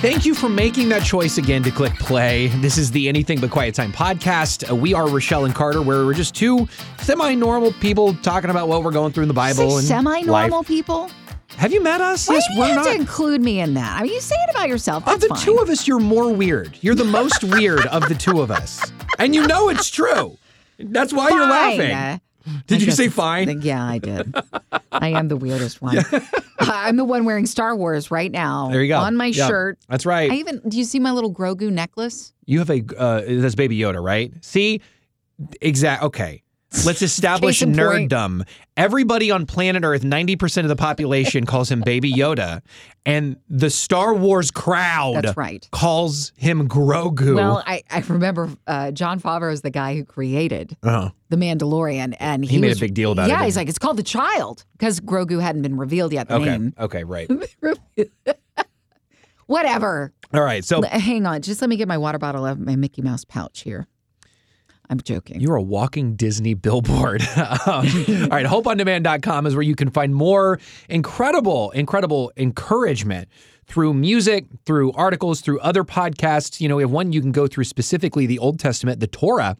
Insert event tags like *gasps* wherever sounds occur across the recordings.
Thank you for making that choice again to click play. This is the Anything But Quiet Time podcast. Uh, we are Rochelle and Carter, where we're just two semi normal people talking about what we're going through in the Bible and semi-normal people. Have you met us? Why yes, do you we're have not. to include me in that? I mean, you say it about yourself. Of the fine. two of us, you're more weird. You're the most weird of the two of us. And you know it's true. That's why you're Fine. laughing. Did I you say fine? Yeah, I did. *laughs* I am the weirdest one. *laughs* I'm the one wearing Star Wars right now. There you go. On my Yeah, shirt. That's right. I even. Do you see my little Grogu necklace? You have a uh, that's Baby Yoda, right? See, exact. Okay, let's establish in point. nerddom. Everybody on planet Earth, ninety percent of the population calls him Baby Yoda, and the Star Wars crowd That's right. calls him Grogu. Well, I, I remember uh, Jon Favreau is the guy who created Uh-huh. the Mandalorian, and he, He made a big deal about it, Yeah, he's like, it's called the Child because Grogu hadn't been revealed yet. The okay, name. okay, right. *laughs* *laughs* Whatever. All right, so Hang on, just let me get my water bottle out of my Mickey Mouse pouch here. I'm joking. You're a walking Disney billboard. *laughs* um, all right, hopeondemand.com is where you can find more incredible, incredible encouragement through music, through articles, through other podcasts. You know, we have one you can go through specifically the Old Testament, the Torah.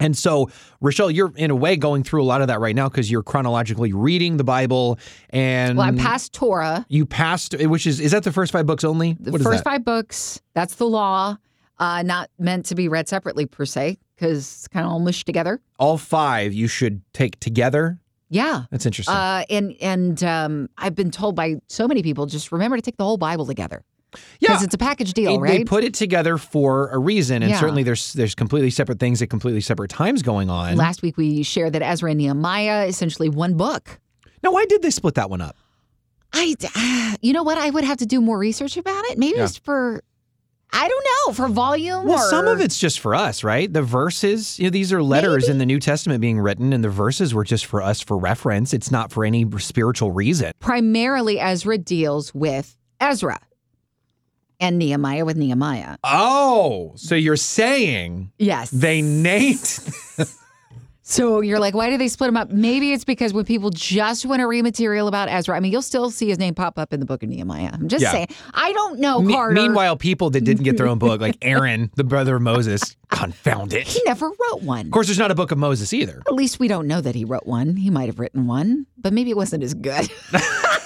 And so, Rochelle, you're in a way going through a lot of that right now because you're chronologically reading the Bible and well, I passed Torah. you passed, which is, is that the first five books only? The What is first that? five books, that's the law, uh, not meant to be read separately per se, because it's kind of all mushed together. All five you should take together. Yeah. That's interesting. Uh, and and um, I've been told by so many people just remember to take the whole Bible together Yeah, because it's a package deal, It- right? They put it together for a reason, and Yeah. certainly there's there's completely separate things at completely separate times going on. Last week we shared that Ezra and Nehemiah essentially one book. now, why did they split that one up? I, *sighs* you know what? I would have to do more research about it. Maybe Yeah. it's for, I don't know, for volume. Well, or, some of it's just for us, right? The verses, you know, these are letters in the New Testament being written, and the verses were just for us for reference. It's not for any spiritual reason. primarily Ezra deals with Ezra, and Nehemiah with Nehemiah. Oh, so you're saying Yes, they named? *laughs* So you're like, why do they split them up? Maybe it's because when people just want to read material about Ezra, I mean, you'll still see his name pop up in the book of Nehemiah. I'm just Yeah. saying. I don't know, Me- Carter. meanwhile, people that didn't get their own book, like *laughs* Aaron, the brother of Moses, confound it. he never wrote one. Of course, there's not a book of Moses either. At least we don't know that he wrote one. He might have written one, but maybe it wasn't as good. *laughs*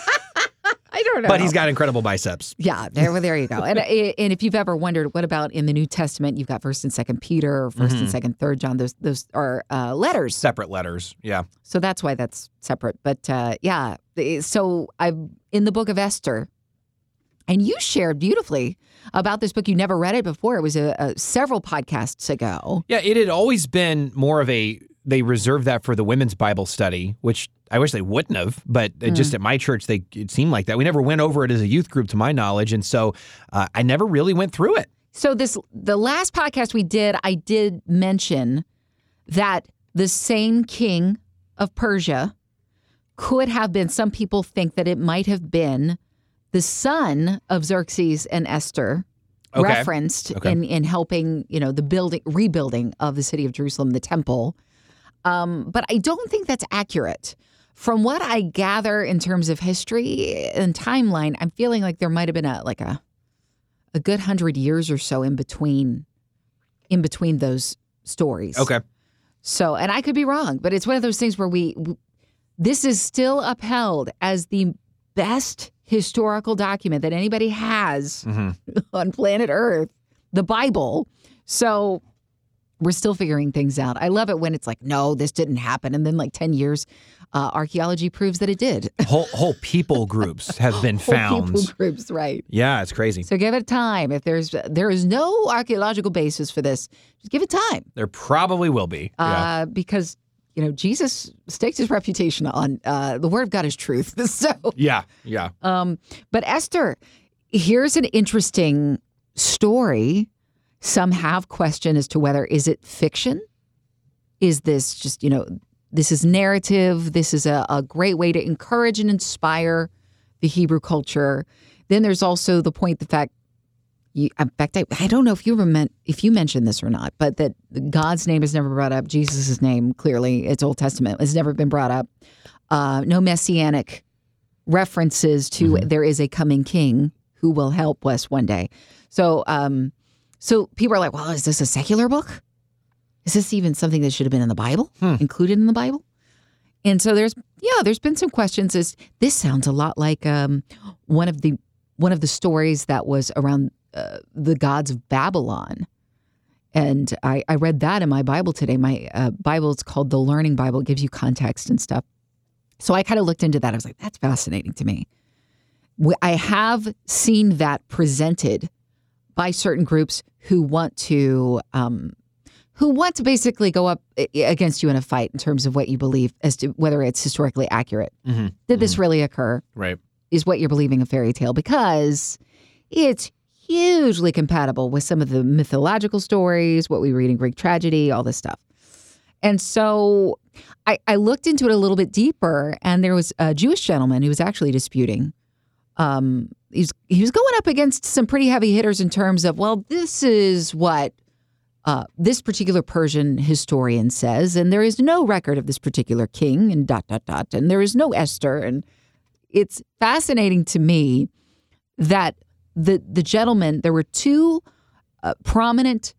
I don't know. But he's got incredible biceps. Yeah, there, well, there you go. And and if you've ever wondered, what about in the New Testament? You've got First and Second Peter, 1st Mm-hmm. and Second, Third John. Those those are uh, letters. Separate letters. Yeah. So that's why that's separate. But uh, yeah, so I'm in the book of Esther, and you shared beautifully about this book. You never read it before. It was a, a several podcasts ago. Yeah, it had always been more of a they reserved that for the women's Bible study, which I wish they wouldn't have, but it just at my church they it seemed like that. We never went over it as a youth group to my knowledge, and so uh, I never really went through it. So this the last podcast we did, I did mention that the same king of Persia could have been. Some people think that it might have been the son of Xerxes and Esther. Okay. referenced Okay. in in helping you know the building rebuilding of the city of Jerusalem, the temple. Um, but I don't think that's accurate. From what I gather in terms of history and timeline, I'm feeling like there might have been a like a a good hundred years or so in between in between those stories. Okay. So, and I could be wrong, but it's one of those things where we, this is still upheld as the best historical document that anybody has *laughs* on planet Earth, the Bible. So, we're still figuring things out. I love it when it's like, no, this didn't happen. And then, like 10 years, uh, archaeology proves that it did. *laughs* whole whole people groups have been Whole found. people groups, right. Yeah, it's crazy. So give it time. If there's there is no archaeological basis for this, just give it time. There probably will be. yeah. uh, because you know Jesus staked his reputation on uh, the word of God is truth. *laughs* So, Yeah. Yeah. um, but Esther, here's an interesting story. Some have question as to whether is it fiction? Is this just you know this is narrative? This is a, a great way to encourage and inspire the Hebrew culture. Then there's also the point the fact you, in fact, I, I don't know if you remember if you mentioned this or not, but that God's name is never brought up. Jesus' name, clearly, it's Old Testament, has never been brought up. Uh, no messianic references to there is a coming king who will help us one day. So, um, so people are like, well, is this a secular book? Is this even something that should have been in the Bible, included in the Bible? And so there's yeah, there's been some questions. Is this sounds a lot like um, one of the one of the stories that was around uh, the gods of Babylon. And I, I read that in my Bible today. My uh, Bible is called the Learning Bible. It gives you context and stuff. So I kind of looked into that. I was like, that's fascinating to me. I have seen that presented by certain groups who want to um, who want to basically go up against you in a fight in terms of what you believe as to whether it's historically accurate. Mm-hmm. Did this really occur? Right. Is what you're believing a fairy tale because it's hugely compatible with some of the mythological stories, what we read in Greek tragedy, all this stuff. And so I, I looked into it a little bit deeper, and there was a Jewish gentleman who was actually disputing. Um, he's he was going up against some pretty heavy hitters in terms of, well, this is what uh, this particular Persian historian says, and there is no record of this particular king, and dot dot dot, and there is no Esther, and it's fascinating to me that the the gentleman there were two uh, prominent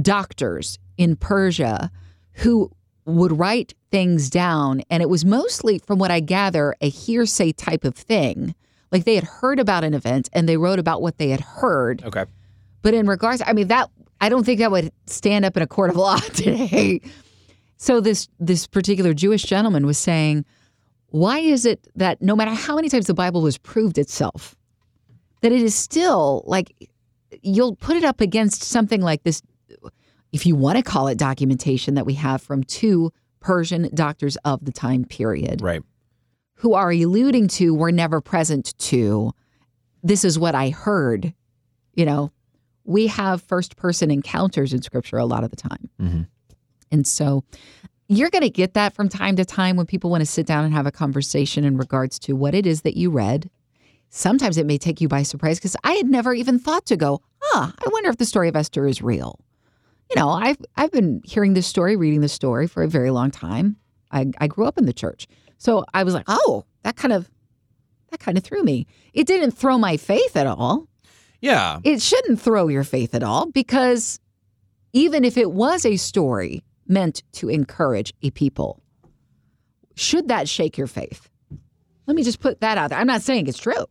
doctors in Persia who would write things down and it was mostly from what I gather a hearsay type of thing like they had heard about an event and they wrote about what they had heard Okay. but in regards, I mean that I don't think that would stand up in a court of law *laughs* today. So this this particular Jewish gentleman was saying, why is it that no matter how many times the Bible has proved itself, that it is still like you'll put it up against something like this, if you want to call it documentation that we have from two Persian doctors of the time period Right. Who are alluding to were never present to this is what I heard. You know, we have first person encounters in scripture a lot of the time. Mhm. And so you're going to get that from time to time when people want to sit down and have a conversation in regards to what it is that you read. Sometimes it may take you by surprise because I had never even thought to go, ah, I wonder if the story of Esther is real. You know, I've I've been hearing this story, reading this story for a very long time. I, I grew up in the church. So I was like, oh, that kind of that kind of threw me. It didn't throw my faith at all. Yeah. It shouldn't throw your faith at all because even if it was a story meant to encourage a people, should that shake your faith? Let me just put that out there. I'm not saying it's true.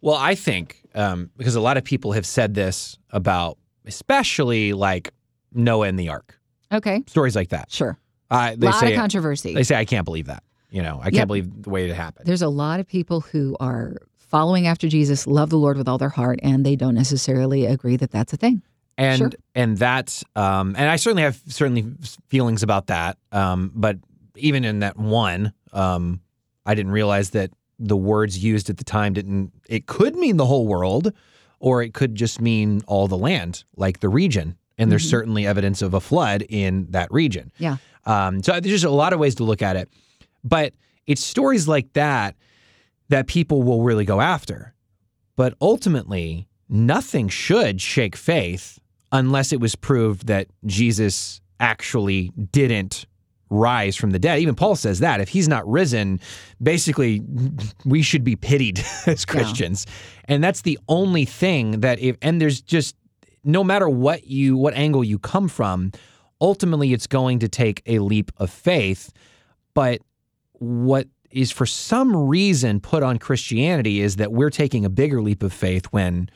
Well, I think um, because a lot of people have said this about, especially like Noah and the Ark, Okay, stories like that. sure. Uh, A they lot say of controversy. they say I can't believe that. You know, I can't believe the way it happened. There's a lot of people who are following after Jesus, love the Lord with all their heart, and they don't necessarily agree that that's a thing. and Sure. and that's um, and I certainly have certainly feelings about that. Um, but even in that one, um, I didn't realize that the words used at the time didn't. It could mean the whole world, or it could just mean all the land, like the region. And there's certainly evidence of a flood in that region. Yeah. Um, so there's just a lot of ways to look at it, but it's stories like that that people will really go after. But ultimately, nothing should shake faith unless it was proved that Jesus actually didn't rise from the dead. Even Paul says that if he's not risen, basically we should be pitied *laughs* as Christians. And that's the only thing that if and there's just no matter what you what angle you come from, ultimately it's going to take a leap of faith. But what is for some reason put on Christianity is that we're taking a bigger leap of faith when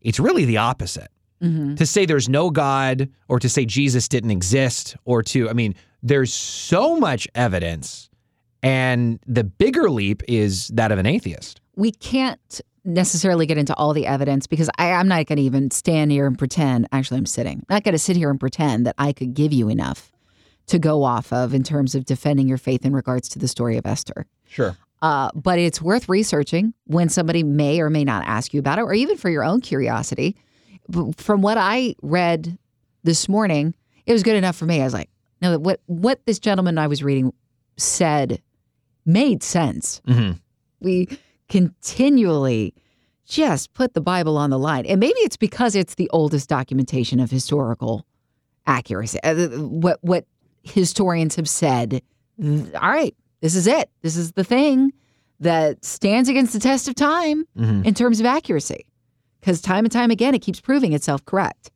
it's really the opposite. Mm-hmm. To say there's no God or to say Jesus didn't exist or to, I mean, there's so much evidence. And the bigger leap is that of an atheist. we can't necessarily get into all the evidence because I, I'm not going to even stand here and pretend. Actually, I'm sitting. I'm not going to sit here and pretend that I could give you enough to go off of in terms of defending your faith in regards to the story of Esther. Sure. Uh, but it's worth researching when somebody may or may not ask you about it, or even for your own curiosity. From what I read this morning, it was good enough for me. I was like, no, what what this gentleman I was reading said made sense hmm we continually just put the Bible on the line. And maybe it's because it's the oldest documentation of historical accuracy. Uh, What what historians have said, all right, this is it. This is the thing that stands against the test of time Mhm. in terms of accuracy. because time and time again, it keeps proving itself correct.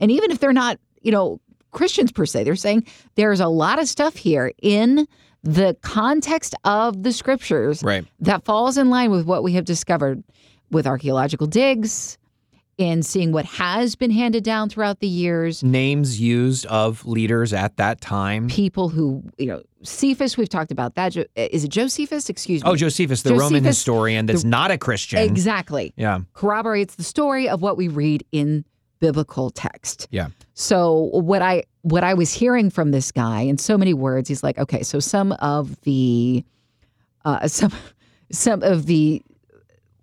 And even if they're not, you know, Christians per se, they're saying there's a lot of stuff here in the context of the scriptures Right. that falls in line with what we have discovered with archaeological digs and seeing what has been handed down throughout the years. Names used of leaders at that time. People who, you know, Cephas, we've talked about that. Jo- Is it Josephus? Excuse me. Oh, Josephus, the Roman historian that's not a Christian. Exactly. Yeah. Corroborates the story of what we read in biblical text. Yeah. So what I what I was hearing from this guy in so many words, he's like, okay, so some of the uh, *laughs* some some of the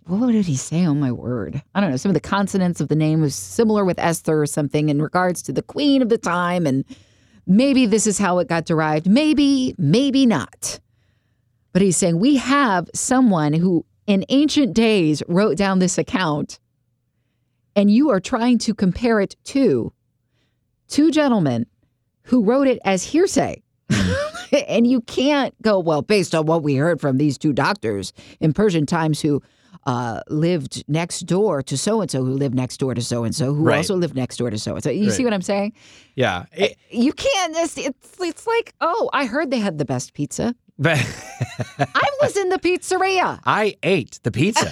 what did he say? Oh my word! I don't know. Some of the consonants of the name was similar with Esther or something in regards to the queen of the time, and maybe this is how it got derived. Maybe, maybe not. But he's saying we have someone who in ancient days wrote down this account, and you are trying to compare it to two gentlemen who wrote it as hearsay. Mm-hmm. *laughs* and you can't go, well, based on what we heard from these two doctors in Persian times who uh, lived next door to so and so, who lived next door to so and so, who Right. also lived next door to so and so. You see what I'm saying? Yeah. It- You can't. It's, it's, it's like, oh, I heard they had the best pizza. *laughs* I was in the pizzeria. I ate the pizza.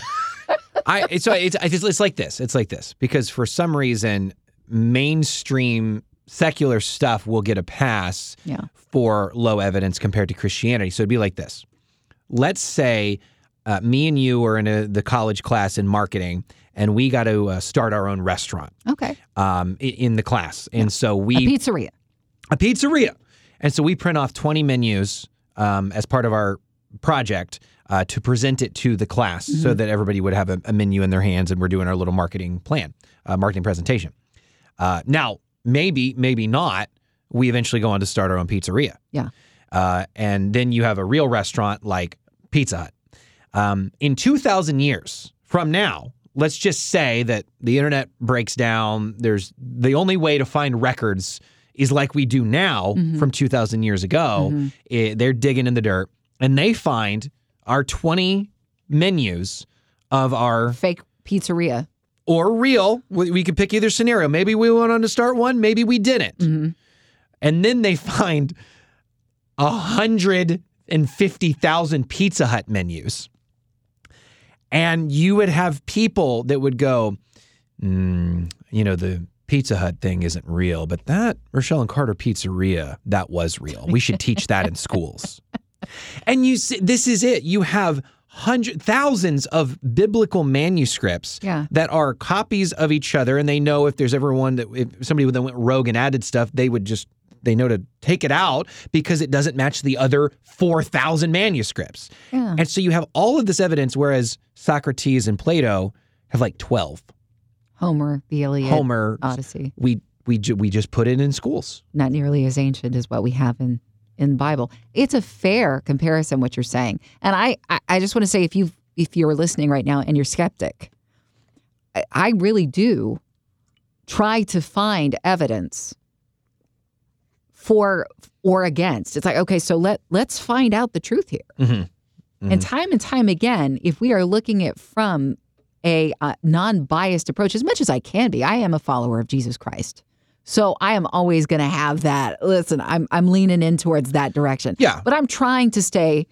I so it's it's it's like this. It's like this because for some reason mainstream secular stuff will get a pass Yeah. for low evidence compared to Christianity. So it'd be like this. Let's say uh, me and you are in a, the college class in marketing, and we got to uh, start our own restaurant Okay. um, in the class, and so we A pizzeria. a pizzeria. And so we print off 20 menus um, as part of our project uh, to present it to the class so that everybody would have a, a menu in their hands and we're doing our little marketing plan, uh, marketing presentation. Uh, now, maybe, maybe not, we eventually go on to start our own pizzeria. Yeah. Uh, and then you have a real restaurant like Pizza Hut. Um, in 2,000 years from now, let's just say that the internet breaks down. There's the only way to find records is like we do now from 2,000 years ago. Eh, they're digging in the dirt and they find our 20 menus of our Fake pizzeria. or real. We, we could pick either scenario. Maybe we went on to start one, maybe we didn't. And then they find a hundred and fifty thousand Pizza Hut menus. And you would have people that would go, "Mm, you know, the Pizza Hut thing isn't real, but that Rochelle and Carter pizzeria, that was real. We should teach that in schools. *laughs* And you see, this is it. You have hundred thousands of biblical manuscripts Yeah. that are copies of each other, and they know if there's ever one that if somebody that went rogue and added stuff, they would just they know to take it out because it doesn't match the other four thousand manuscripts. Yeah. And so you have all of this evidence, whereas Socrates and Plato have like twelve. Homer, the Iliad, Homer, Odyssey. we we ju- we just put it in schools. not nearly as ancient as what we have in in the Bible. It's a fair comparison what you're saying, and I I, I just want to say if you if you're listening right now and you're skeptic, I, I really do try to find evidence for or against. It's like okay, so let let's find out the truth here. Mm-hmm. And time and time again, if we are looking at from a uh, non-biased approach, as much as I can be, I am a follower of Jesus Christ. So I am always going to have that. Listen, I'm I'm leaning in towards that direction. Yeah. But I'm trying to stay,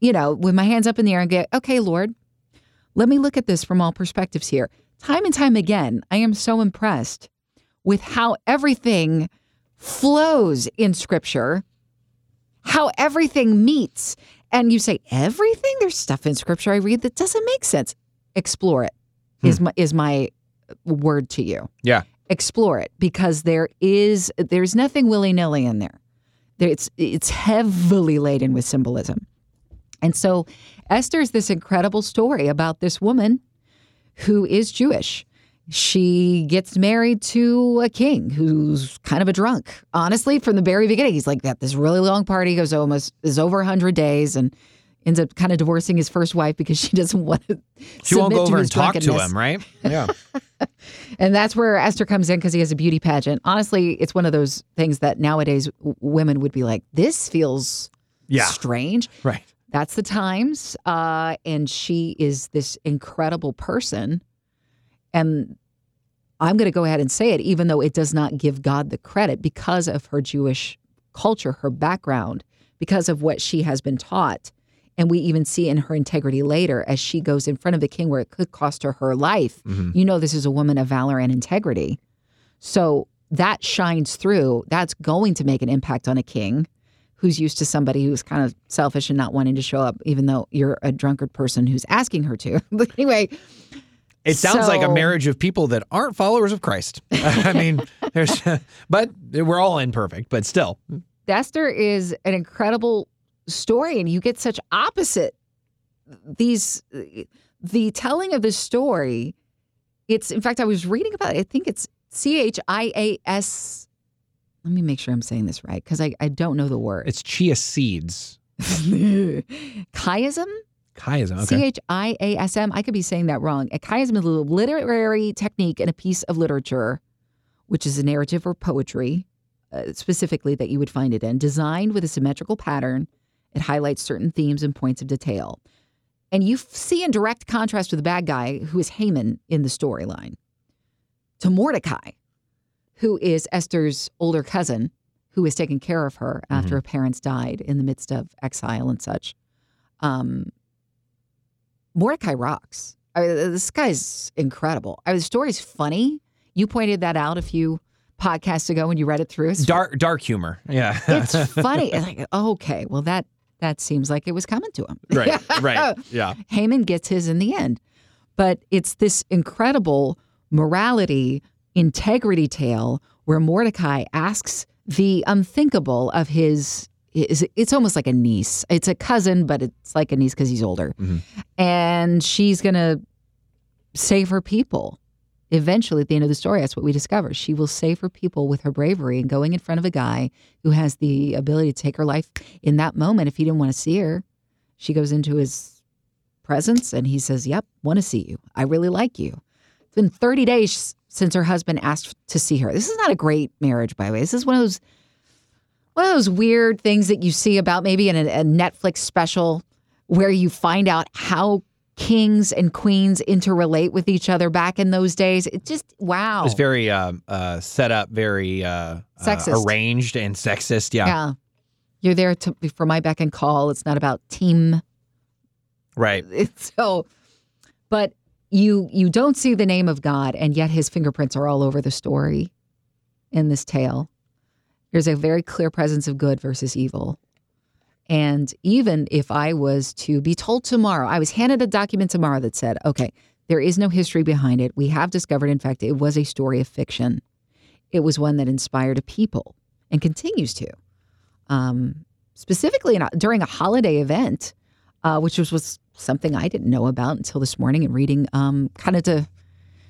you know, with my hands up in the air and get, okay, Lord, let me look at this from all perspectives here. Time and time again, I am so impressed with how everything flows in scripture, how everything meets. And you say, everything? There's stuff in scripture I read that doesn't make sense. Explore it. Hmm. Is my is my word to you. Yeah. Explore it because there is there's nothing willy-nilly in there. There- It's it's heavily laden with symbolism. And so Esther is this incredible story about this woman who is Jewish. She gets married to a king who's kind of a drunk. Honestly, from the very beginning, he's like that. this really long party, goes almost is over hundred days, and ends up kind of divorcing his first wife because she doesn't *laughs* want to. She won't submit go to over and talk to him, right? *laughs* Yeah. *laughs* And that's where Esther comes in because he has a beauty pageant. Honestly, it's one of those things that nowadays w- women would be like, "This feels Yeah. strange." right. That's the times. Uh, and she is this incredible person. And I'm going to go ahead and say it, even though it does not give God the credit because of her Jewish culture, her background, because of what she has been taught. And we even see in her integrity later as she goes in front of the king where it could cost her her life. Mm-hmm. You know, this is a woman of valor and integrity. So that shines through. That's going to make an impact on a king who's used to somebody who's kind of selfish and not wanting to show up, even though you're a drunkard person who's asking her to. *laughs* But anyway, It sounds like a marriage of people that aren't followers of Christ. *laughs* I mean, there's, *laughs* but we're all imperfect, but still. Esther is an incredible story, and you get such opposite these the telling of this story. It's in fact, I was reading about. It, I think it's C H I A S. Let me make sure I'm saying this right because I, I don't know the word. It's chia seeds. *laughs* Chiasm? Chiasm. C Okay. H I A S M. I could be saying that wrong. A chiasm is a literary technique in a piece of literature, which is a narrative or poetry, uh, specifically that you would find it in, designed with a symmetrical pattern. It highlights certain themes and points of detail. And you see in direct contrast with the bad guy, who is Haman in the storyline, to Mordecai, who is Esther's older cousin, who has taken care of her after her parents died in the midst of exile and such. Um, Mordecai rocks. I mean, this guy's incredible. I mean, the story's funny. You pointed that out a few podcasts ago when you read it through. It's, Dark, dark humor. Yeah. it's *laughs* funny. It's like, okay, well that that seems like it was coming to him. right. *laughs* Right. Yeah. Haman gets his in the end. But it's this incredible morality, integrity tale where Mordecai asks the unthinkable of his. Is it's almost like a niece. It's a cousin, but it's like a niece because he's older, mm-hmm. and she's gonna save her people. Eventually, at the end of the story, that's what we discover. She will save her people with her bravery and going in front of a guy who has the ability to take her life in that moment. If he didn't want to see her, she goes into his presence and he says, Yep, want to see you. I really like you. It's been 30 days since her husband asked to see her. This is not a great marriage, by the way. This is one of those one of those weird things that you see about maybe in a, a Netflix special where you find out how kings and queens interrelate with each other back in those days. It just wow. It's very uh, uh, set up, very uh, Sexist. uh, arranged and sexist. Yeah. yeah. You're there to, for my beck and call. It's not about team Right. *laughs* It's so but you you don't see the name of God and yet his fingerprints are all over the story in this tale. There's a very clear presence of good versus evil. And even if I was to be told tomorrow, I was handed a document tomorrow that said, okay, there is no history behind it. We have discovered, in fact, it was a story of fiction. It was one that inspired a people and continues to. Um, specifically a, during a holiday event, uh, which was, was something I didn't know about until this morning and reading, um, kind of to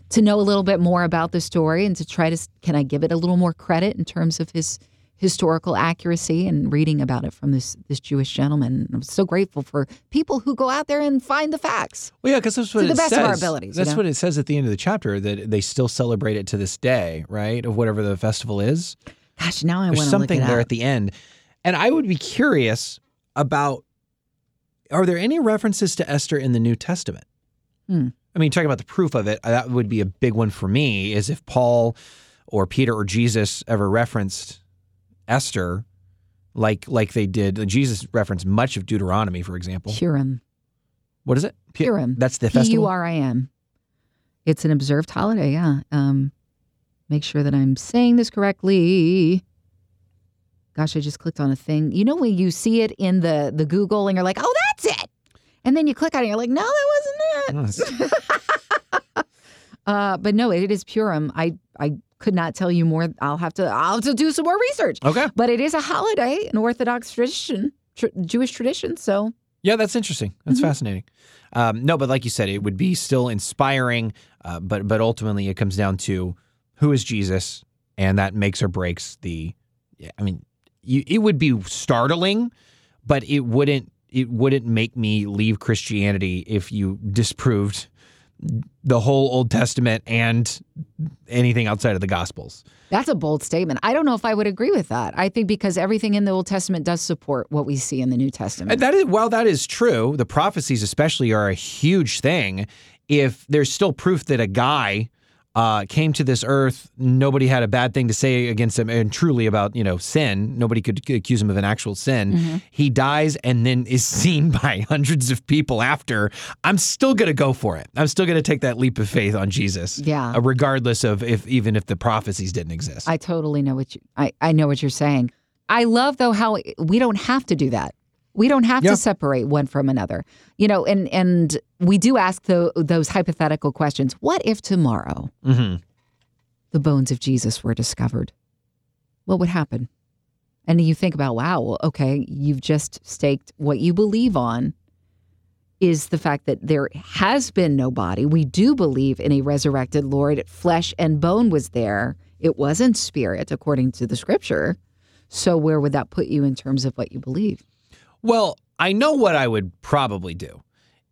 to know a little bit more about the story and to try to can I give it a little more credit in terms of his historical accuracy and reading about it from this this Jewish gentleman. I'm so grateful for people who go out there and find the facts. Well, yeah, because that's what To the it best says. of our abilities, you That's know? what it says at the end of the chapter that they still celebrate it to this day, right? Of whatever the festival is. Gosh, now I want to look something there at the end, and I would be curious about: Are there any references to Esther in the New Testament? Hmm. I mean, talking about the proof of it, that would be a big one for me. Is if Paul or Peter or Jesus ever referenced Esther, like like they did. Jesus referenced much of Deuteronomy, for example. Purim. What is it? Pu- Purim. That's the P U festival. R I M. It's an observed holiday, yeah. Um, make sure that I'm saying this correctly. Gosh, I just clicked on a thing. You know when you see it in the the Google and you're like, "Oh, that's it," and then you click on it, and you're like, "No, that wasn't it." *laughs* Uh, but no, it is Purim. I I could not tell you more. I'll have to I'll have to do some more research. okay. But it is a holiday, an Orthodox tradition, tr- Jewish tradition. So Yeah, that's interesting. That's Mm-hmm. fascinating. Um, no, but like you said, it would be still inspiring, uh, but but ultimately it comes down to who is Jesus, and that makes or breaks the. I mean, you, it would be startling, but it wouldn't it wouldn't make me leave Christianity if you disproved the whole Old Testament and anything outside of the Gospels. That's a bold statement. I don't know if I would agree with that. I think because everything in the Old Testament does support what we see in the New Testament. And that is while that is true, the prophecies especially are a huge thing. If there's still proof that a guy uh, came to this earth. Nobody had a bad thing to say against him, and truly about you know sin. Nobody could accuse him of an actual sin. Mm-hmm. He dies and then is *laughs* seen by hundreds of people after. I'm still gonna go for it. I'm still gonna take that leap of faith on Jesus. Yeah. uh, regardless of if even if the prophecies didn't exist. I totally know what you I, I know what you're saying. I love though how we don't have to do that. We don't have Yeah. to separate one from another. You know, and and we do ask tho- those hypothetical questions. What if tomorrow Mhm. the bones of Jesus were discovered? What would happen? And you think about, wow, well, okay, you've just staked what you believe on is the fact that there has been no body. We do believe in a resurrected Lord. Flesh and bone was there. It wasn't spirit, according to the scripture. So where would that put you in terms of what you believe? Well, I know what I would probably do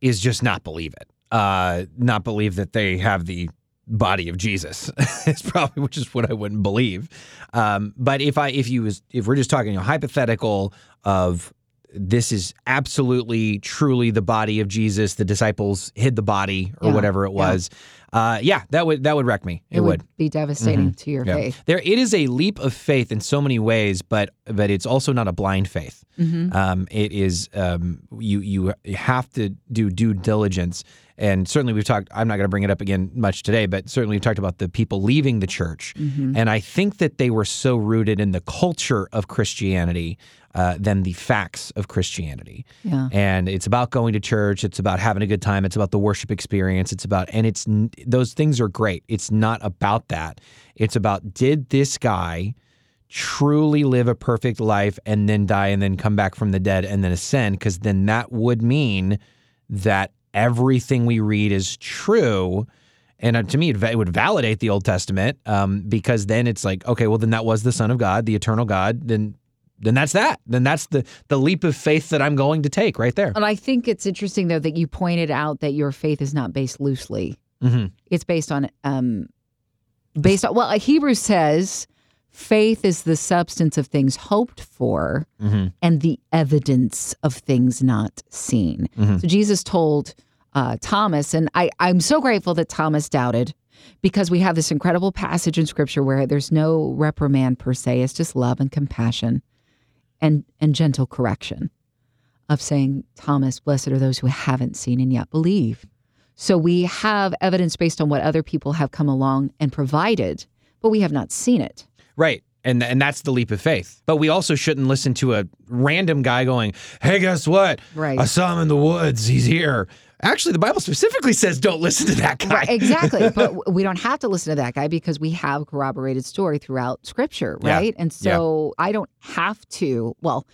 is just not believe it. Uh, not believe that they have the body of Jesus. *laughs* it's probably which is what I wouldn't believe. Um, but if I if you was if we're just talking you know, hypothetical of this is absolutely truly the body of Jesus, the disciples hid the body or Yeah, whatever it yeah. Uh, yeah, that would that would wreck me. It, would. be devastating to your Yeah. faith. There, it is a leap of faith in so many ways, but but it's also not a blind faith. Mm-hmm. Um, it is um, you you have to do due diligence, and certainly we've talked. I'm not going to bring it up again much today, but certainly we've talked about the people leaving the church, Mm-hmm. and I think that they were so rooted in the culture of Christianity uh, than the facts of Christianity. Yeah. And it's about going to church. It's about having a good time. It's about the worship experience. It's about, and it's those things are great. It's not about that. It's about did this guy truly live a perfect life and then die and then come back from the dead and then ascend? Because then that would mean that everything we read is true. And uh, to me, it, would validate the Old Testament um, because then it's like, okay, well, then that was the Son of God, the eternal God. Then, then that's that. Then that's the the leap of faith that I'm going to take right there. And I think it's interesting though that you pointed out that your faith is not based loosely. Hmm It's based on um based on well, Hebrews says faith is the substance of things hoped for hmm and the evidence of things not seen. Mhm. So Jesus told uh, Thomas, and I, I'm so grateful that Thomas doubted because we have this incredible passage in scripture where there's no reprimand per se, it's just love and compassion and, and gentle correction of saying, Thomas, blessed are those who haven't seen and yet believe. So we have evidence based on what other people have come along and provided, but we have not seen it. Right. And and that's the leap of faith. But we also shouldn't listen to a random guy going, "Hey, guess what? Right. I saw him in the woods. He's here." Actually, the Bible specifically says don't listen to that guy. Right, exactly. *laughs* but we don't have to listen to that guy because we have corroborated story throughout scripture, Yeah. right? And so I don't have to. Well,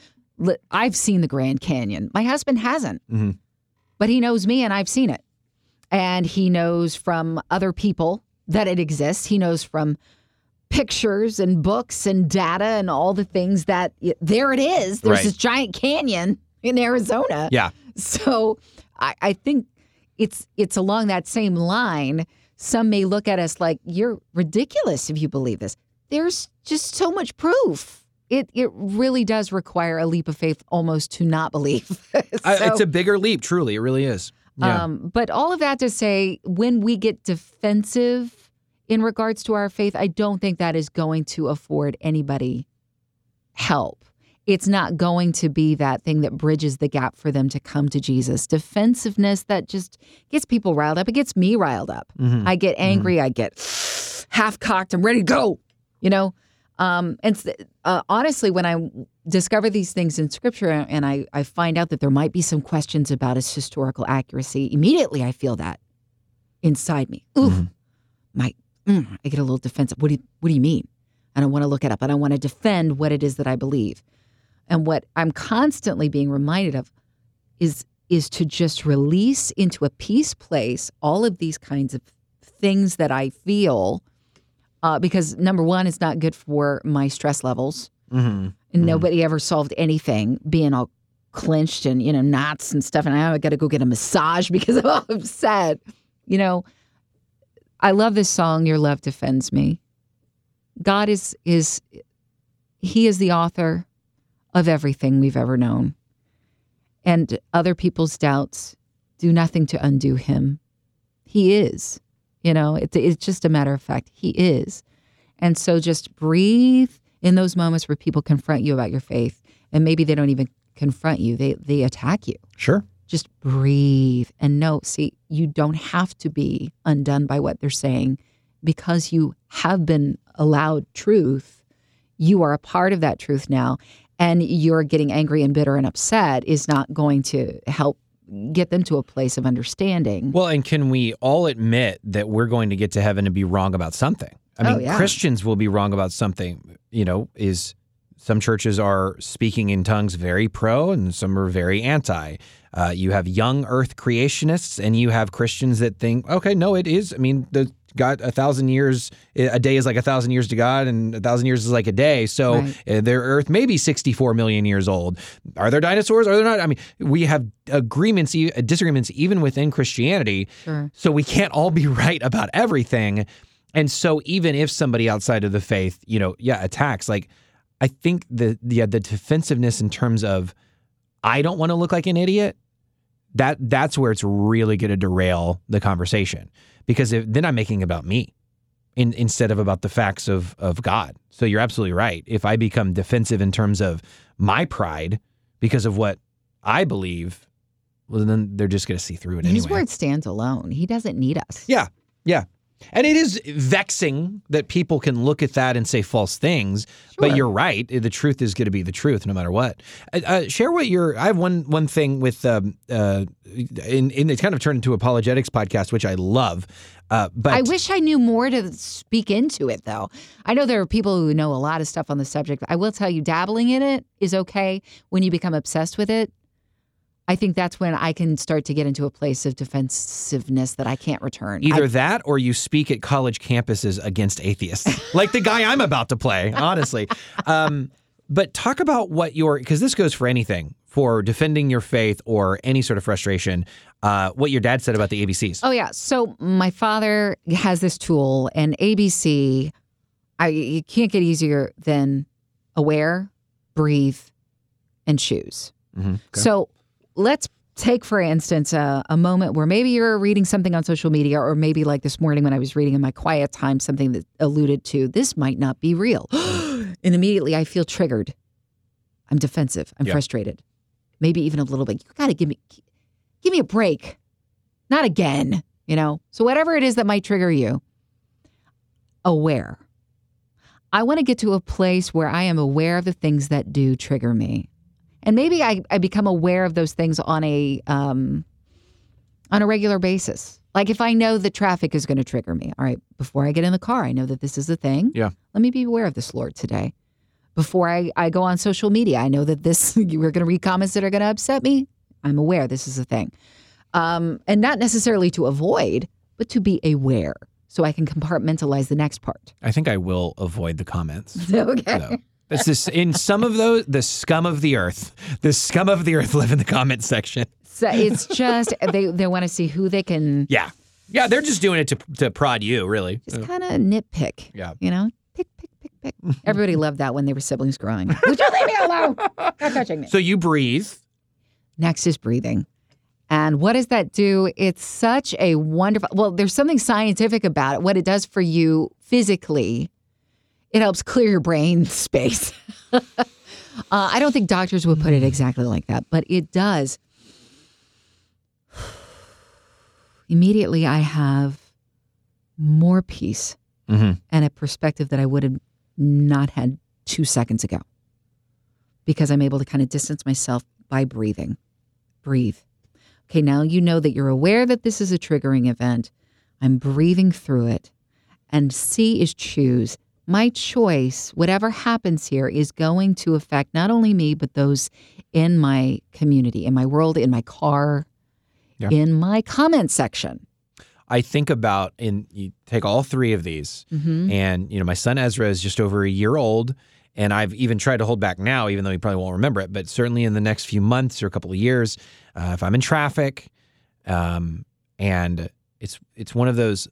I've seen the Grand Canyon. My husband hasn't, Mhm. but he knows me and I've seen it. And he knows from other people that it exists. He knows from pictures and books and data and all the things that there it is. There's Right. this giant canyon in Arizona. Yeah. So I, I think it's it's along that same line. Some may look at us like you're ridiculous if you believe this. There's just so much proof. It it really does require a leap of faith almost to not believe. *laughs* So, it's a bigger leap, truly. It really is. Yeah. um, but all of that to say, when we get defensive in regards to our faith, I don't think that is going to afford anybody help. It's not going to be that thing that bridges the gap for them to come to Jesus. Defensiveness that just gets people riled up. It gets me riled up. Mhm. I get angry. I get half cocked. I'm ready to go. You know, um, and uh, honestly, when I discover these things in Scripture and I, I find out that there might be some questions about its historical accuracy, immediately I feel that inside me. Ooh, my, mm, I get a little defensive. What do you, what do you mean? I want to look it up I don't want to defend what it is that I believe. And what I'm constantly being reminded of is is to just release into a peace place all of these kinds of things that I feel. Uh, because number one, it's not good for my stress levels. Mhm. And nobody ever solved anything being all clenched and, you know, knots and stuff. And I got to go get a massage *laughs* because I'm all upset. You know, I love this song, Your Love Defends Me. God is, is, He is the author of everything we've ever known. And other people's doubts do nothing to undo Him. He is You know, it's it's just a matter of fact. He is. And so just breathe in those moments where people confront you about your faith and maybe they don't even confront you. They they attack you. Sure. Just breathe and know, see, you don't have to be undone by what they're saying because you have been allowed truth. You are a part of that truth now. And you're getting angry and bitter and upset is not going to help get them to a place of understanding. Well, and can we all admit that we're going to get to heaven and be wrong about something? I Oh, mean, yeah. Christians will be wrong about something. You know, is some churches are speaking in tongues very pro and some are very anti. Uh, you have young earth creationists and you have Christians that think, okay, no, it is. I mean, the God, a thousand years, a day is like a thousand years to God, and a thousand years is like a day. So Right. uh, their Earth may be 64 million years old. Are there dinosaurs? Are there not? I mean, we have agreements, disagreements, even within Christianity. Sure. So we can't all be *laughs* right about everything. And so even if somebody outside of the faith, you know, yeah, attacks, like I think the yeah, the defensiveness in terms of I don't want to look like an idiot, that that's where it's really going to derail the conversation. Because if, then I'm making about me in, instead of about the facts of of God. So you're absolutely right. If I become defensive in terms of my pride because of what I believe, well then they're just going to see through it His anyway. word stands alone. He doesn't need us. Yeah. Yeah. And it is vexing that people can look at that and say false things, but you're right. The truth is going to be the truth no matter what. Uh, uh, share what your. I have one one thing with. Um, uh, in, in it's kind of turned into apologetics podcast, which I love. Uh, but I wish I knew more to speak into it, though. I know there are people who know a lot of stuff on the subject. I will tell you, dabbling in it is okay. When you become obsessed with it, I think that's when I can start to get into a place of defensiveness that I can't return. Either I- that or you speak at college campuses against atheists, like the guy I'm about to play, honestly. Um, but talk about what your, because this goes for anything, for defending your faith or any sort of frustration, uh, what your dad said about the ABCs. Oh yeah. So my father has this tool, and ABC. I you can't get easier than aware, breathe, and choose. Mhm. Okay. So let's take, for instance, a, a moment where maybe you're reading something on social media, or maybe like this morning when I was reading in my quiet time something that alluded to this might not be real. *gasps* and immediately I feel triggered. I'm defensive. I'm Yeah. frustrated. Maybe even a little bit. You got to give me, give me a break. Not again, you know? So, whatever it is that might trigger you, aware. I want to get to a place where I am aware of the things that do trigger me. And maybe I, I become aware of those things on a um, on a regular basis. Like if I know that traffic is going to trigger me, all right, before I get in the car, I know that this is a thing. Yeah. Let me be aware of this, Lord, today. Before I, I go on social media, I know that this, *laughs* we're going to read comments that are going to upset me. I'm aware this is a thing. Um, and not necessarily to avoid, but to be aware so I can compartmentalize the next part. I think I will avoid the comments. *laughs* okay. though. It's this in some of those the scum of the earth. The scum of the earth *laughs* live in the comment section. So it's just, they, they want to see who they can Yeah. Yeah, they're just doing it to to prod you, really. just kind of nitpick. Yeah. You know, pick, pick, pick, pick. Everybody loved that when they were siblings growing. Would you leave me alone? Not touching me. So you breathe. Next is breathing. And what does that do? It's such a wonderful, well, there's something scientific about it. What it does for you physically, it helps clear your brain *laughs* space. uh, I don't think doctors would put it exactly like that, but it does. *sighs* Immediately, I have more peace Mm-hmm. and a perspective that I would have not had two seconds ago because I'm able to kind of distance myself by breathing. Breathe. Okay, now you know that you're aware that this is a triggering event. I'm breathing through it. And C is choose. My choice, whatever happens here, is going to affect not only me, but those in my community, in my world, in my car, Yeah. in my comment section. I think about and you take all three of these, hmm and you know my son Ezra is just over a year old, and I've even tried to hold back now, even though he probably won't remember it. But certainly in the next few months or a couple of years, uh, if I'm in traffic, um, and it's it's one of those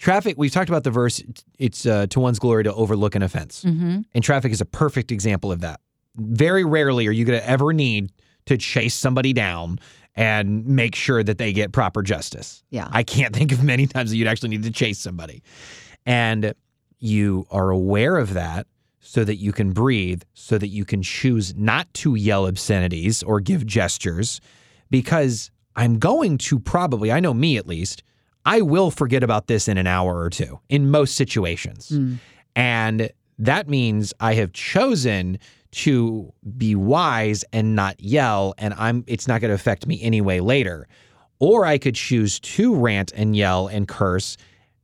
traffic. We've talked about the verse. It's uh, to one's glory to overlook an offense. hmm And traffic is a perfect example of that. Very rarely are you going to ever need to chase somebody down and make sure that they get proper justice. Yeah. I can't think of many times that you'd actually need to chase somebody. And you are aware of that so that you can breathe, so that you can choose not to yell obscenities or give gestures, because I'm going to probably, I know me at least, I will forget about this in an hour or two in most situations. Hmm. And that means I have chosen to be wise and not yell and I'm it's not going to affect me anyway later. Or I could choose to rant and yell and curse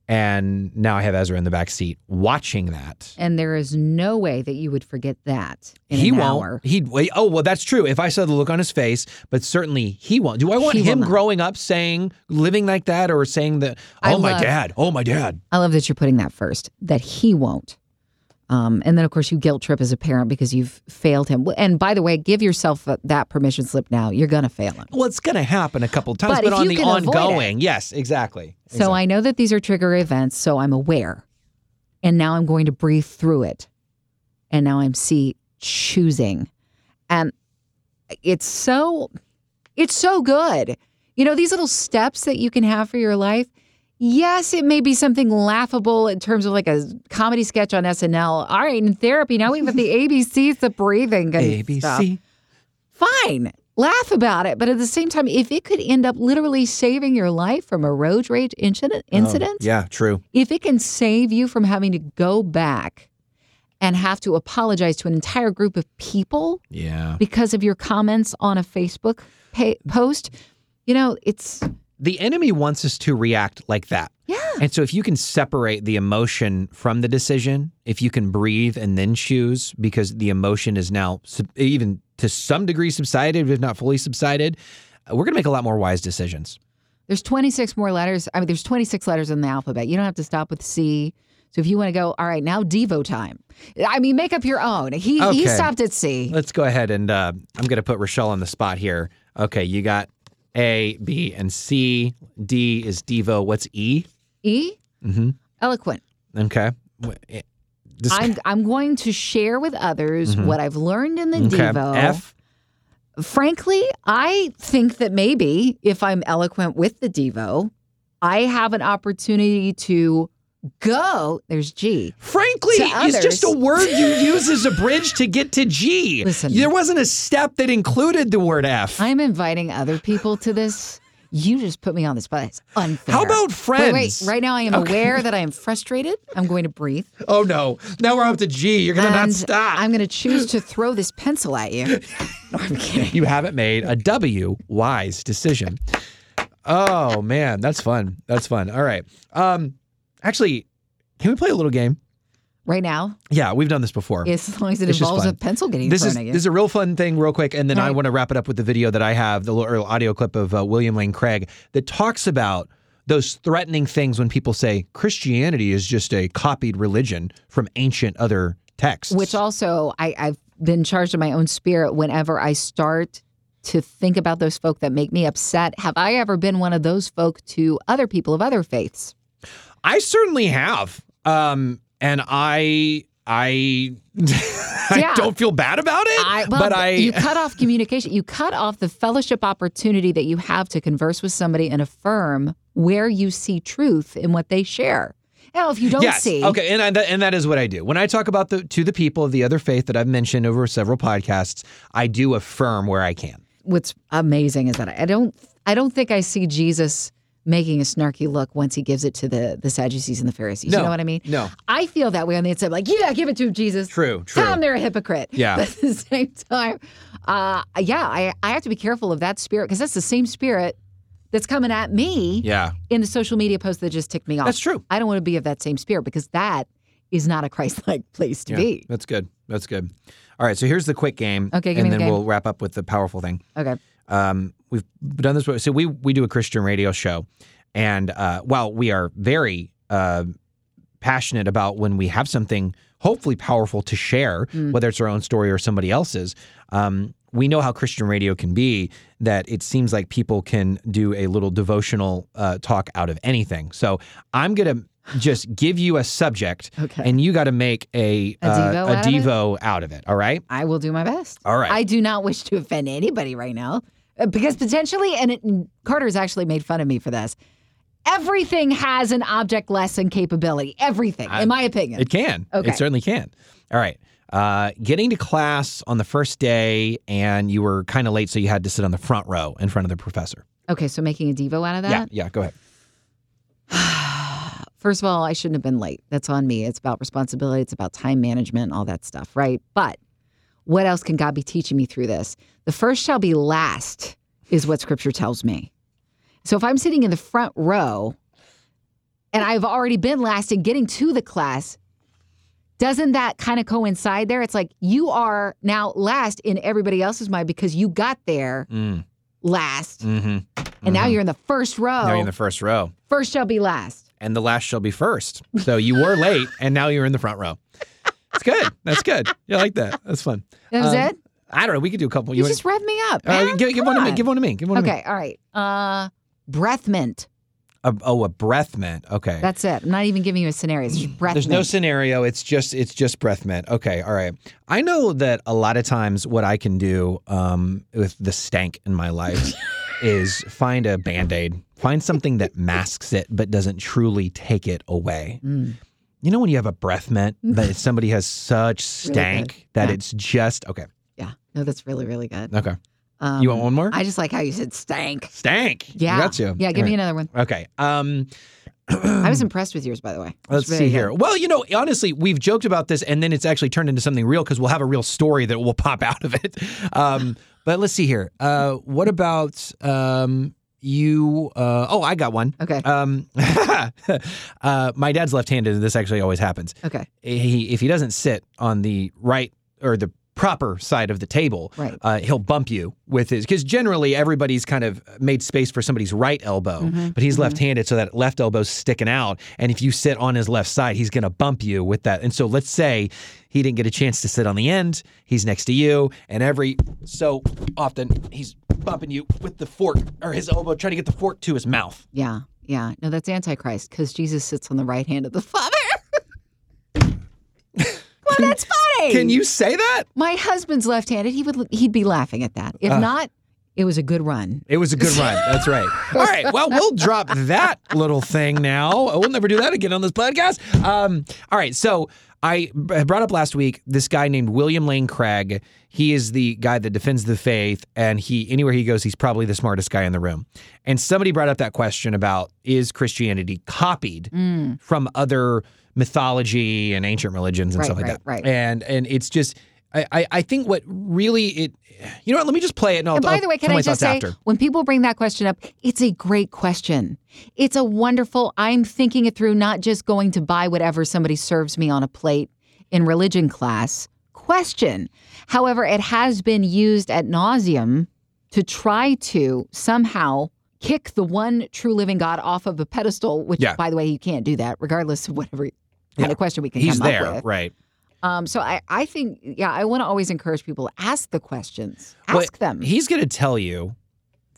and now I have Ezra in the back seat watching that. And there is no way that you would forget that in he an won't. hour. He'd. Oh, well, that's true. If I saw the look on his face, but certainly he won't. Do I want He him growing up saying, living like that, or saying that, I oh, my love- dad, oh, my dad? I love that you're putting that first, that he won't. Um, and then, of course, you guilt trip as a parent because you've failed him. And by the way, give yourself that permission slip now. You're going to fail him. Well, it's going to happen a couple times, But but, on the can avoid it- ongoing, yes, exactly. So I know that these are trigger events, so I'm aware. And now I'm going to breathe through it. And now I'm see choosing. And it's so it's so good. You know, these little steps that you can have for your life. Yes, it may be something laughable in terms of like a comedy sketch on SNL. All right, in therapy, now we've got the ABCs, the breathing and stuff ABC. fine. Laugh about it, but at the same time, if it could end up literally saving your life from a road rage incident, incident, Yeah, true. if it can save you from having to go back and have to apologize to an entire group of people Yeah. because of your comments on a Facebook pa- post, you know, it's The enemy wants us to react like that. yeah, And so if you can separate the emotion from the decision, if you can breathe and then choose because the emotion is now even to some degree subsided, if not fully subsided, uh, we're going to make a lot more wise decisions. There's 26 more letters. I mean, there's 26 letters in the alphabet. You don't have to stop with C. So if you want to go, all right, now Devo time. I mean, make up your own. He he stopped at C. Let's go ahead and uh, I'm going to put Rochelle on the spot here. Okay, you got A, B, and C. D is Devo. What's E? E, Mm-hmm. eloquent. Okay. Eh, I'm I'm going to share with others what I've learned in the Mm-hmm. okay. Devo. F. Frankly, I think that maybe if I'm eloquent with the Devo, I have an opportunity to go. There's G. Frankly, it's just a word you *laughs* use as a bridge to get to G. Listen. there wasn't a step that included the word F. I'm inviting other people to this. You just put me on the spot. It's unfair. How about Wait, friends? wait. Right now, I am aware that I am frustrated. I'm going to breathe. Oh no! Now we're up to G. You're gonna not stop. I'm going to choose to throw this pencil at you. *laughs* No, I'm kidding. you haven't made a W wise decision. Oh man, that's fun. That's fun. All right. Um, actually, can we play a little game? Right now, Yeah, we've done this before. as long as it It's involves a pencil getting this thrown is this is a real fun thing, real quick, and then I want to wrap it up with the video that I have, the little audio clip of uh, William Lane Craig that talks about those threatening things when people say Christianity is just a copied religion from ancient other texts. Which also, I, I've been charged in my own spirit whenever I start to think about those folk that make me upset. Have I ever been one of those folk to other people of other faiths? I certainly have, um, and I I *laughs* I Yeah. don't feel bad about it, I, well, but I you cut off communication. You cut off the fellowship opportunity that you have to converse with somebody and affirm where you see truth in what they share. Now, if you don't yes. see, Okay, and I, and that is what I do. When I talk about the to the people of the other faith that I've mentioned over several podcasts, I do affirm where I can. what's amazing is that I don't, I don't think I see Jesus making a snarky look once he gives it to the the Sadducees and the Pharisees. No, You know what I mean? no. I feel that way on the inside. Like, yeah, give it to him, Jesus. True, true. Tell them they're a hypocrite. Yeah. *laughs* But at the same time, uh, yeah, I, I have to be careful of that spirit because that's the same spirit that's coming at me Yeah, in the social media post that just ticked me off. that's true. I don't want to be of that same spirit because that is not a Christ-like *laughs* place to Yeah, be. that's good. That's good. All right, so here's the quick game. Okay, give and the then game. we'll wrap up with the powerful thing. Okay. Um, we've done this. So we we do a Christian radio show, and uh, while we are very uh, passionate about when we have something hopefully powerful to share, whether it's our own story or somebody else's, um, we know how Christian radio can be. That it seems like people can do a little devotional uh, talk out of anything. So I'm gonna just give you a subject, Okay. and you got to make a A uh, devo a out of devo out of it. All right. I will do my best. All right. I do not wish to offend anybody right now. Uh, because potentially, and it, Carter's actually made fun of me for this. Everything has an object lesson capability. Everything, in my opinion. It can. Okay. It certainly can. All right. Uh, getting to class on the first day, and you were kind of late, so you had to sit on the front row in front of the professor. okay, so making a Devo out of that? Yeah, yeah, go ahead. *sighs* First of all, I shouldn't have been late. That's on me. It's about responsibility, it's about time management, all that stuff, right? But what else can God be teaching me through this? The first shall be last, is what scripture tells me. So if I'm sitting in the front row and I've already been last in getting to the class, doesn't that kind of coincide there? It's like you are now last in everybody else's mind because you got there Mm, last mm-hmm. and now you're in the first row. Now you're in the first row, first shall be last. and the last shall be first. So you were late, and now you're in the front row. It's good. That's good. You like that? That's fun. That was Um, it? I don't know. We could do a couple. You wanna- just revved me up. give, give one to me. Give one to me. Give one to me. Okay, all right. Uh, breath mint. A, oh, a breath mint. Okay. That's it. I'm not even giving you a scenario. It's just breath mint. There's no scenario. It's just it's just breath mint. Okay, all right. I know that a lot of times what I can do um, with the stank in my life *laughs* is find a band aid, find something that masks it but doesn't truly take it away. Mm. You know when you have a breath mint, *laughs* that somebody has such stank that Yeah. it's just okay. yeah. No, that's really, really good. Okay, Um, you want one more? I just like how you said stank. stank. Yeah. got you. Yeah, give All me another one. Okay. Um, I was impressed with yours, by the way. *clears throat* Let's very see good. here. Well, you know, honestly, we've joked about this, and then it's actually turned into something real because we'll have a real story that will *laughs* pop out of it. Um, but let's see here. Uh, what about um, you? Uh, oh, I got one. Okay. Um, *laughs* uh, my dad's left-handed, and this actually always happens. Okay. He, if he doesn't sit on the right or the proper side of the table, Right. uh, he'll bump you with his. Because generally, everybody's kind of made space for somebody's right elbow, Mm-hmm. but he's left-handed, so that left elbow's sticking out. And if you sit on his left side, he's going to bump you with that. And so, let's say he didn't get a chance to sit on the end. He's next to you, and every so often he's bumping you with the fork or his elbow, trying to get the fork to his mouth. Yeah. Yeah. No, that's Antichrist because Jesus sits on the right hand of the *laughs* Father. Well, that's funny. *laughs* Can you say that? My husband's left-handed. He would. He'd be laughing at that. If Uh. not, it was a good run. It was a good run. *laughs* That's right. All right. Well, we'll drop that little thing now. We'll never do that again on this podcast. Um, all right. So I b- brought up last week this guy named William Lane Craig. He is the guy that defends the faith, and he anywhere he goes, he's probably the smartest guy in the room. And somebody brought up that question about is Christianity copied from other mythology and ancient religions and Right, stuff like right, that? right. And and it's just. I, I- think what really it, you know what? Let me just play it. And, I'll, And by I'll the way, can I just say, after. when people bring that question up, it's a great question. It's a wonderful, I'm thinking it through, not just going to buy whatever somebody serves me on a plate in religion class question. However, it has been used at nauseum to try to somehow kick the one true living God off of a pedestal, which, Yeah. by the way, you can't do that, regardless of whatever kind Yeah. of question we can He's come there, up with. right? Um, so I, I think, yeah, I want to always encourage people to ask the questions, ask Well, them. He's going to tell you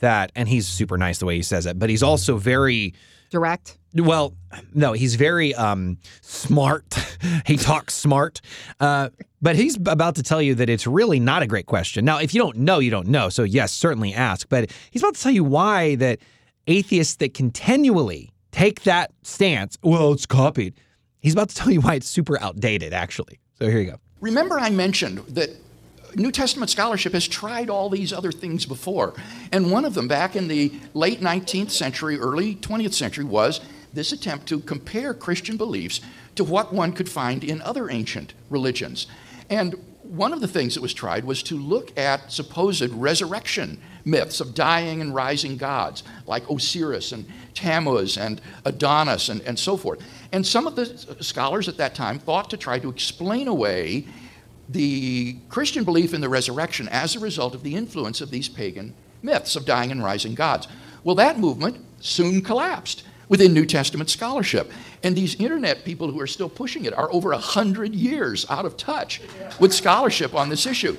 that, and he's super nice the way he says it, but he's also very Direct. well. No, he's very um, smart. *laughs* he talks smart, uh, but he's about to tell you that it's really not a great question. Now, if you don't know, you don't know. So yes, certainly ask. But he's about to tell you why that atheists that continually take that stance, well, it's copied. He's about to tell you why it's super outdated, actually. So here you go. Remember, I mentioned that New Testament scholarship has tried all these other things before. And one of them, back in the late 19th century, early 20th century, was this attempt to compare Christian beliefs to what one could find in other ancient religions. And one of the things that was tried was to look at supposed resurrection myths of dying and rising gods, like Osiris and Tammuz and Adonis and, and so forth. And some of the uh, scholars at that time thought to try to explain away the Christian belief in the resurrection as a result of the influence of these pagan myths of dying and rising gods. Well, that movement soon collapsed within New Testament scholarship. And these internet people who are still pushing it are over a hundred years out of touch with scholarship on this issue.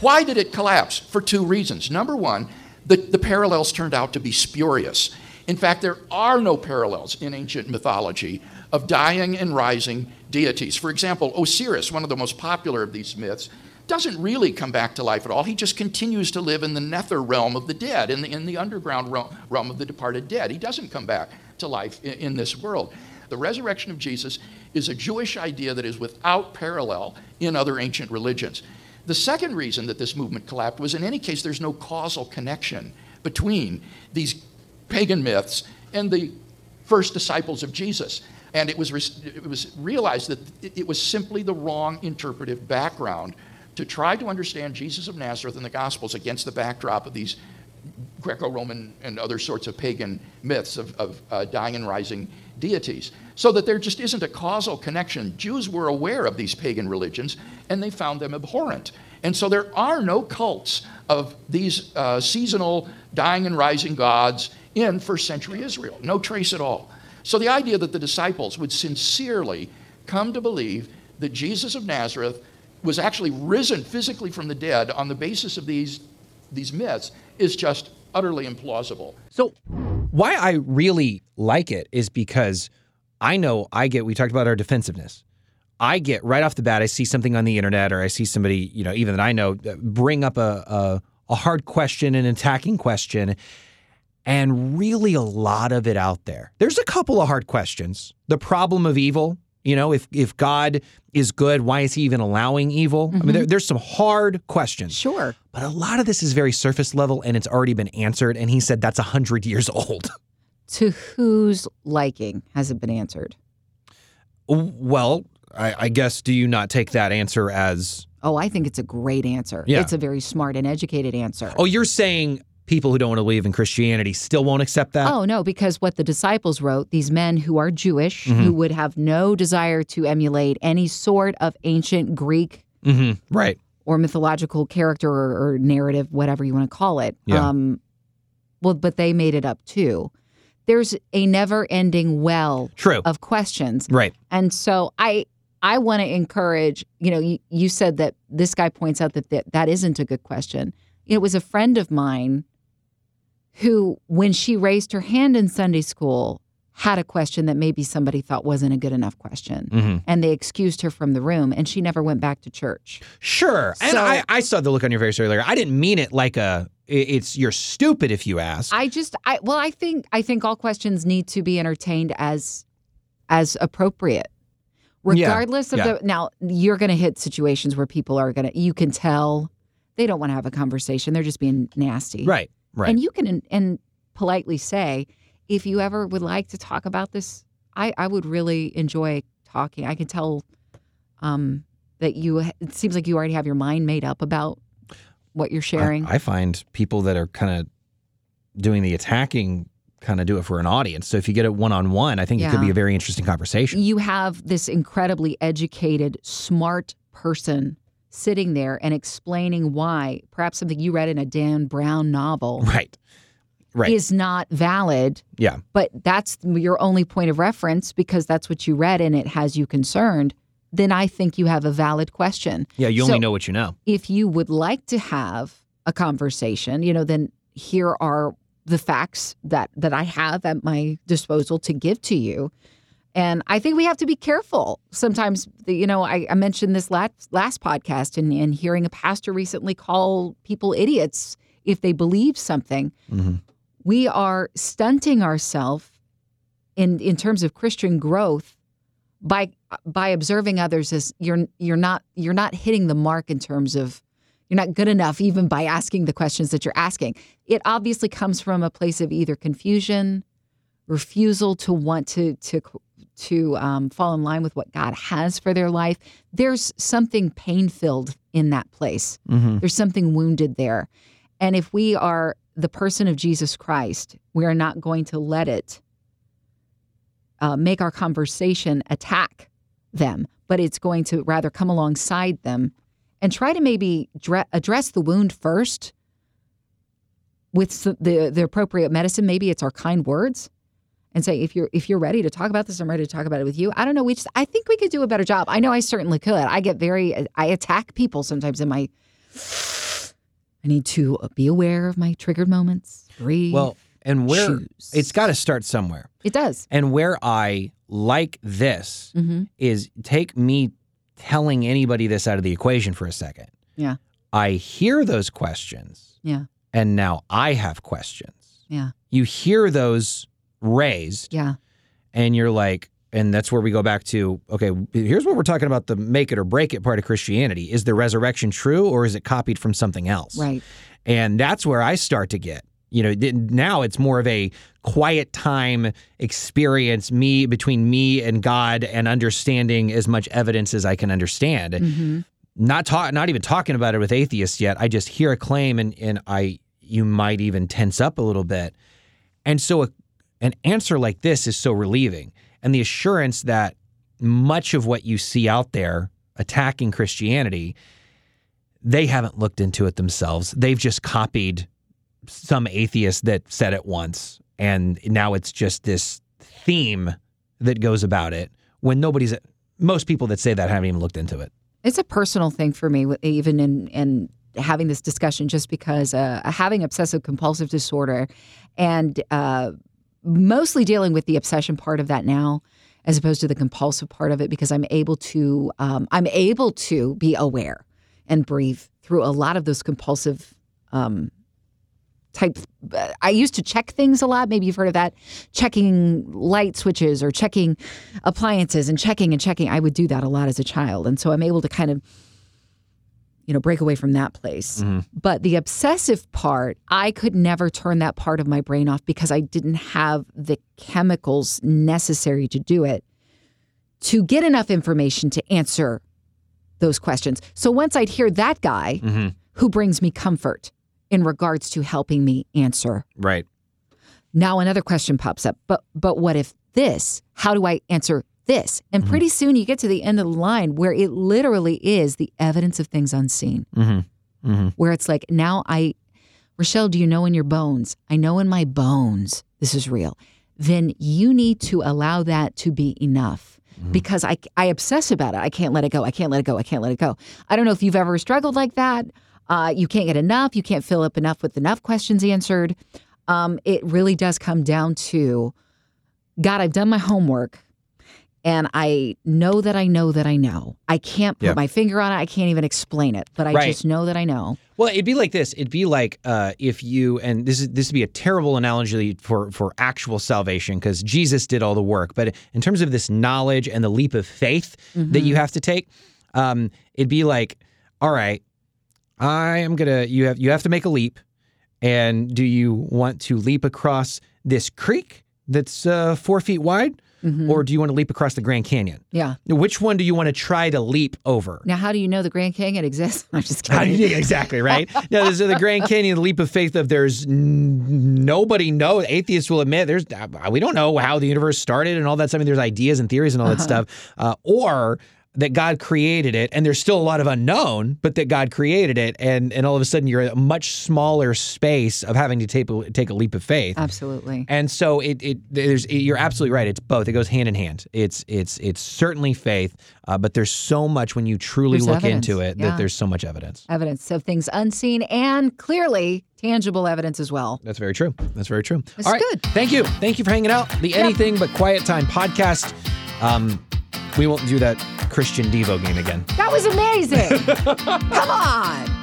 Why did it collapse? For two reasons. Number one, the, the parallels turned out to be spurious. In fact, there are no parallels in ancient mythology of dying and rising deities. For example, Osiris, one of the most popular of these myths, doesn't really come back to life at all. He just continues to live in the nether realm of the dead, in the, in the underground realm, realm of the departed dead. He doesn't come back to life in, in this world. The resurrection of Jesus is a Jewish idea that is without parallel in other ancient religions. The second reason that this movement collapsed was, in any case, there's no causal connection between these pagan myths and the first disciples of Jesus. And it was, it was realized that it was simply the wrong interpretive background to try to understand Jesus of Nazareth and the Gospels against the backdrop of these Greco Roman and other sorts of pagan myths of, of uh, dying and rising deities. So that there just isn't a causal connection. Jews were aware of these pagan religions and they found them abhorrent. And so there are no cults of these uh, seasonal dying and rising gods in first century Israel. No trace at all. So the idea that the disciples would sincerely come to believe that Jesus of Nazareth was actually risen physically from the dead on the basis of these, these myths is just utterly implausible. So, why I really like it is because I know I get, we talked about our defensiveness. I get right off the bat, I see something on the internet or I see somebody, you know, even that I know, uh, bring up a, a, a hard question, an attacking question, and really a lot of it out there. There's a couple of hard questions. The problem of evil, you know, if if God is good, why is he even allowing evil? Mm-hmm. I mean, there, there's some hard questions. Sure. But a lot of this is very surface level and it's already been answered. And he said that's 100 years *laughs* old. To whose liking has it been answered? Well, I, I guess, do you not take that answer as. Oh, I think it's a great answer. Yeah. It's a very smart and educated answer. Oh, you're saying people who don't want to believe in Christianity still won't accept that? Oh, no, because what the disciples wrote, these men who are Jewish, Mm-hmm. who would have no desire to emulate any sort of ancient Greek hmm Right. or mythological character or, or narrative, whatever you want to call it. Yeah. Um, well, but they made it up too. There's a never ending well True. of questions. right. And so I I want to encourage, you know, you, you said that this guy points out that, that that isn't a good question. It was a friend of mine who, when she raised her hand in Sunday school, had a question that maybe somebody thought wasn't a good enough question. hmm And they excused her from the room and she never went back to church. Sure. And I, I saw the look on your face earlier. I didn't mean it like a it's you're stupid if you ask. I just I well I think I think all questions need to be entertained as as appropriate. Yeah, Regardless of yeah. the now you're going to hit situations where people are going to you can tell they don't want to have a conversation. They're just being nasty. right. Right. And you can and politely say if you ever would like to talk about this I I would really enjoy talking. I can tell um that you it seems like you already have your mind made up about what you're sharing. I, I find people that are kind of doing the attacking kind of do it for an audience. So if you get it one on one, I think it could be a very interesting conversation. you have this incredibly educated, smart person sitting there and explaining why perhaps something you read in a Dan Brown novel *laughs* Right. Right. is not valid, Yeah. but that's your only point of reference because that's what you read and it has you concerned, then I think you have a valid question. Yeah. You only So- know what you know. If you would like to have a conversation, you know, then here are the facts that that I have at my disposal to give to you. And I think we have to be careful. Sometimes, you know, I, I mentioned this last last podcast and, and hearing a pastor recently call people idiots if they believe something. hmm We are stunting ourselves in in terms of Christian growth by by observing others as you're you're not you're not hitting the mark in terms of you're not good enough even by asking the questions that you're asking. It obviously comes from a place of either confusion, refusal to want to to to um, fall in line with what God has for their life. There's something pain filled in that place. hmm There's something wounded there, and if we are the person of Jesus Christ, we are not going to let it uh, make our conversation attack them, but it's going to rather come alongside them and try to maybe dre- address the wound first with the the appropriate medicine. Maybe it's our kind words, and say if you're if you're ready to talk about this, I'm ready to talk about it with you. I don't know. We just I think we could do a better job. I know I certainly could. I get very I attack people sometimes in my. I need to be aware of my triggered moments. Breathe. Well, and where choose. it's got to start somewhere. it does. And where I like this hmm is take me telling anybody this out of the equation for a second. Yeah. I hear those questions Yeah. and now I have questions. Yeah. You hear those raised Yeah. and you're like, and that's where we go back to okay, here's what we're talking about the make it or break it part of Christianity. Is the resurrection true or is it copied from something else? Right. And that's where I start to get. You know, now it's more of a quiet time experience me between me and God and understanding as much evidence as I can understand. hmm Not talk not even talking about it with atheists yet. I just hear a claim and and I you might even tense up a little bit. And so a, an answer like this is so relieving and the assurance that much of what you see out there attacking Christianity they haven't looked into it themselves. They've just copied some atheist that said it once and now it's just this theme that goes about it when nobody's most people that say that haven't even looked into it. It's a personal thing for me, even in in having this discussion, just because uh, having obsessive compulsive disorder, and uh, mostly dealing with the obsession part of that now, as opposed to the compulsive part of it, because I'm able to um, I'm able to be aware and breathe through a lot of those compulsive um, type. I used to check things a lot. Maybe you've heard of that, checking light switches or checking appliances and checking and checking. I would do that a lot as a child, and so I'm able to kind of, you know, break away from that place. But the obsessive part, I could never turn that part of my brain off because I didn't have the chemicals necessary to do it to get enough information to answer those questions. So once I'd hear that guy Mm-hmm. who brings me comfort in regards to helping me answer. Right. Now another question pops up. But but what if this? How do I answer this? And pretty soon you get to the end of the line where it literally is the evidence of things unseen. Mm-hmm. Mm-hmm. Where it's like now I Rochelle, do you know in your bones? I know in my bones this is real. Then you need to allow that to be enough. Because I, I obsess about it. I can't let it go. I can't let it go. I can't let it go. I don't know if you've ever struggled like that. Uh, you can't get enough. You can't fill up enough with enough questions answered. Um, it really does come down to God, I've done my homework and I know that I know that I know. I can't put Yeah. my finger on it. I can't even explain it, but I Right. just know that I know. Well, it'd be like this. It'd be like uh, if you and this is this would be a terrible analogy for for actual salvation because Jesus did all the work. But in terms of this knowledge and the leap of faith that you have to take, um, it'd be like, all right, I am gonna. You have you have to make a leap, and do you want to leap across this creek that's uh, four feet wide, or do you want to leap across the Grand Canyon? Yeah. Which one do you want to try to leap over? Now, how do you know the Grand Canyon exists? *laughs* I'm just kidding. exactly right. *laughs* Now, there's the Grand Canyon the leap of faith of there's n- nobody know. Atheists will admit there's uh, we don't know how the universe started and all that stuff. I mean, there's ideas and theories and all that stuff, uh, or that God created it, and there's still a lot of unknown, but that God created it, and and all of a sudden you're a much smaller space of having to take a, take a leap of faith. Absolutely. And so it, it there's it, you're absolutely right. It's both. It goes hand in hand. It's it's it's certainly faith, uh, but there's so much when you truly There's look evidence, into it yeah. that there's so much evidence. Evidence of things unseen and clearly tangible evidence as well. That's very true. That's very true. This All right. good. Thank you. Thank you for hanging out. The Anything But Quiet Time podcast. Um, we won't do that Christian Devo game again. That was amazing. *laughs* Come on.